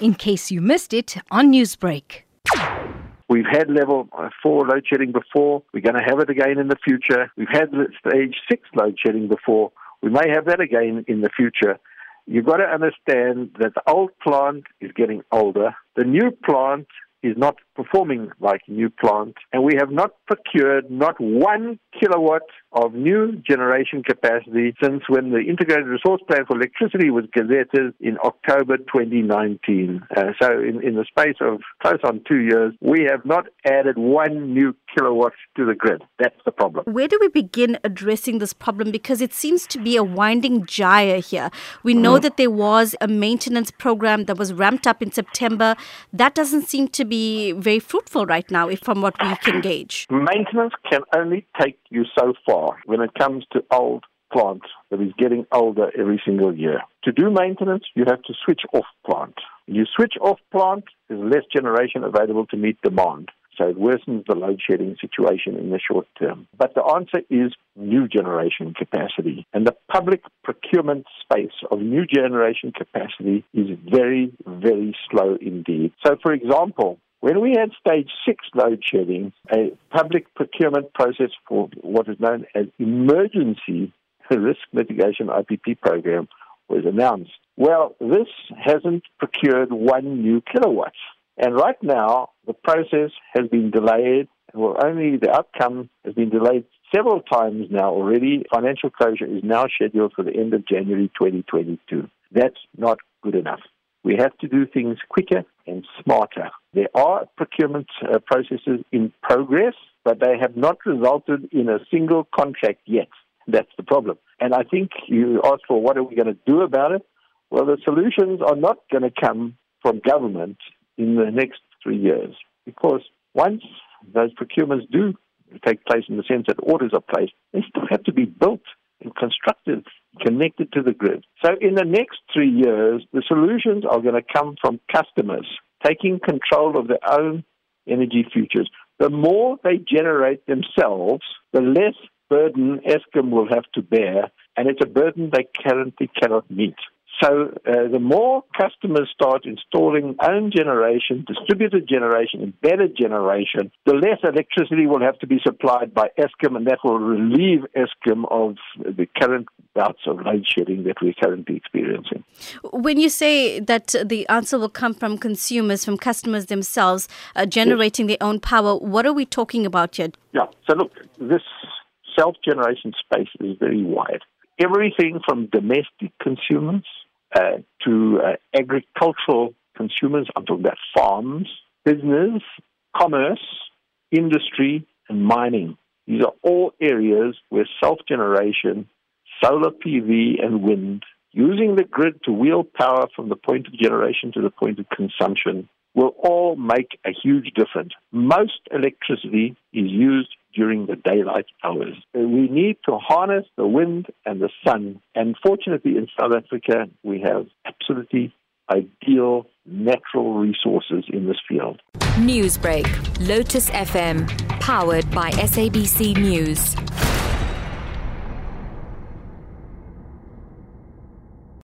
in case you missed it on Newsbreak. We've had level four load shedding before. We're going to have it again in the future. We've had stage six load shedding before. We may have that again in the future. You've got to understand that the old plant is getting older. The new plant is not performing like new plant, and we have not procured not one kilowatt of new generation capacity since when the Integrated Resource Plan for Electricity was gazetted in October 2019. Uh, so, in, in the space of close on two years, we have not added one new kilowatt to the grid. That's the problem. Where do we begin addressing this problem? Because it seems to be a winding gyre here. We know mm. that there was a maintenance program that was ramped up in September. That doesn't seem to be very fruitful right now, if from what we can gauge. Maintenance can only take you so far when it comes to old plant that is getting older every single year. To do maintenance, you have to switch off plant. You switch off plant, there's less generation available to meet demand. So it worsens the load shedding situation in the short term. But the answer is new generation capacity. And the public procurement space of new generation capacity is very, very slow indeed. So, for example, when we had stage six load shedding, a public procurement process for what is known as emergency risk mitigation IPP program was announced. Well, this hasn't procured one new kilowatt. And right now, the process has been delayed. Well, only the outcome has been delayed several times now already. Financial closure is now scheduled for the end of January 2022. That's not good enough. We have to do things quicker and smarter. There are procurement uh, processes in progress, but they have not resulted in a single contract yet. That's the problem. And I think you asked for what are we going to do about it? Well, the solutions are not going to come from government in the next three years because once those procurements do take place in the sense that orders are placed, they still have to be built and constructed, connected to the grid. So in the next three years, the solutions are going to come from customers taking control of their own energy futures. The more they generate themselves, the less burden Eskom will have to bear, and it's a burden they currently cannot meet. So uh, the more customers start installing own generation, distributed generation, embedded generation, the less electricity will have to be supplied by Eskom, and that will relieve Eskom of the current bouts of load shedding that we're currently experiencing. When you say that the answer will come from consumers, from customers themselves, uh, generating yes. their own power, what are we talking about here? Yeah, so look, this self generation space is very wide. Everything from domestic consumers uh, to uh, agricultural consumers, I'm talking about farms, business, commerce, industry, and mining. These are all areas where self generation, solar PV, and wind, using the grid to wheel power from the point of generation to the point of consumption, will all make a huge difference. Most electricity is used during the daylight hours. We need to harness the wind and the sun. And fortunately, in South Africa, we have absolutely ideal natural resources in this field. Newsbreak, Lotus FM, powered by SABC News.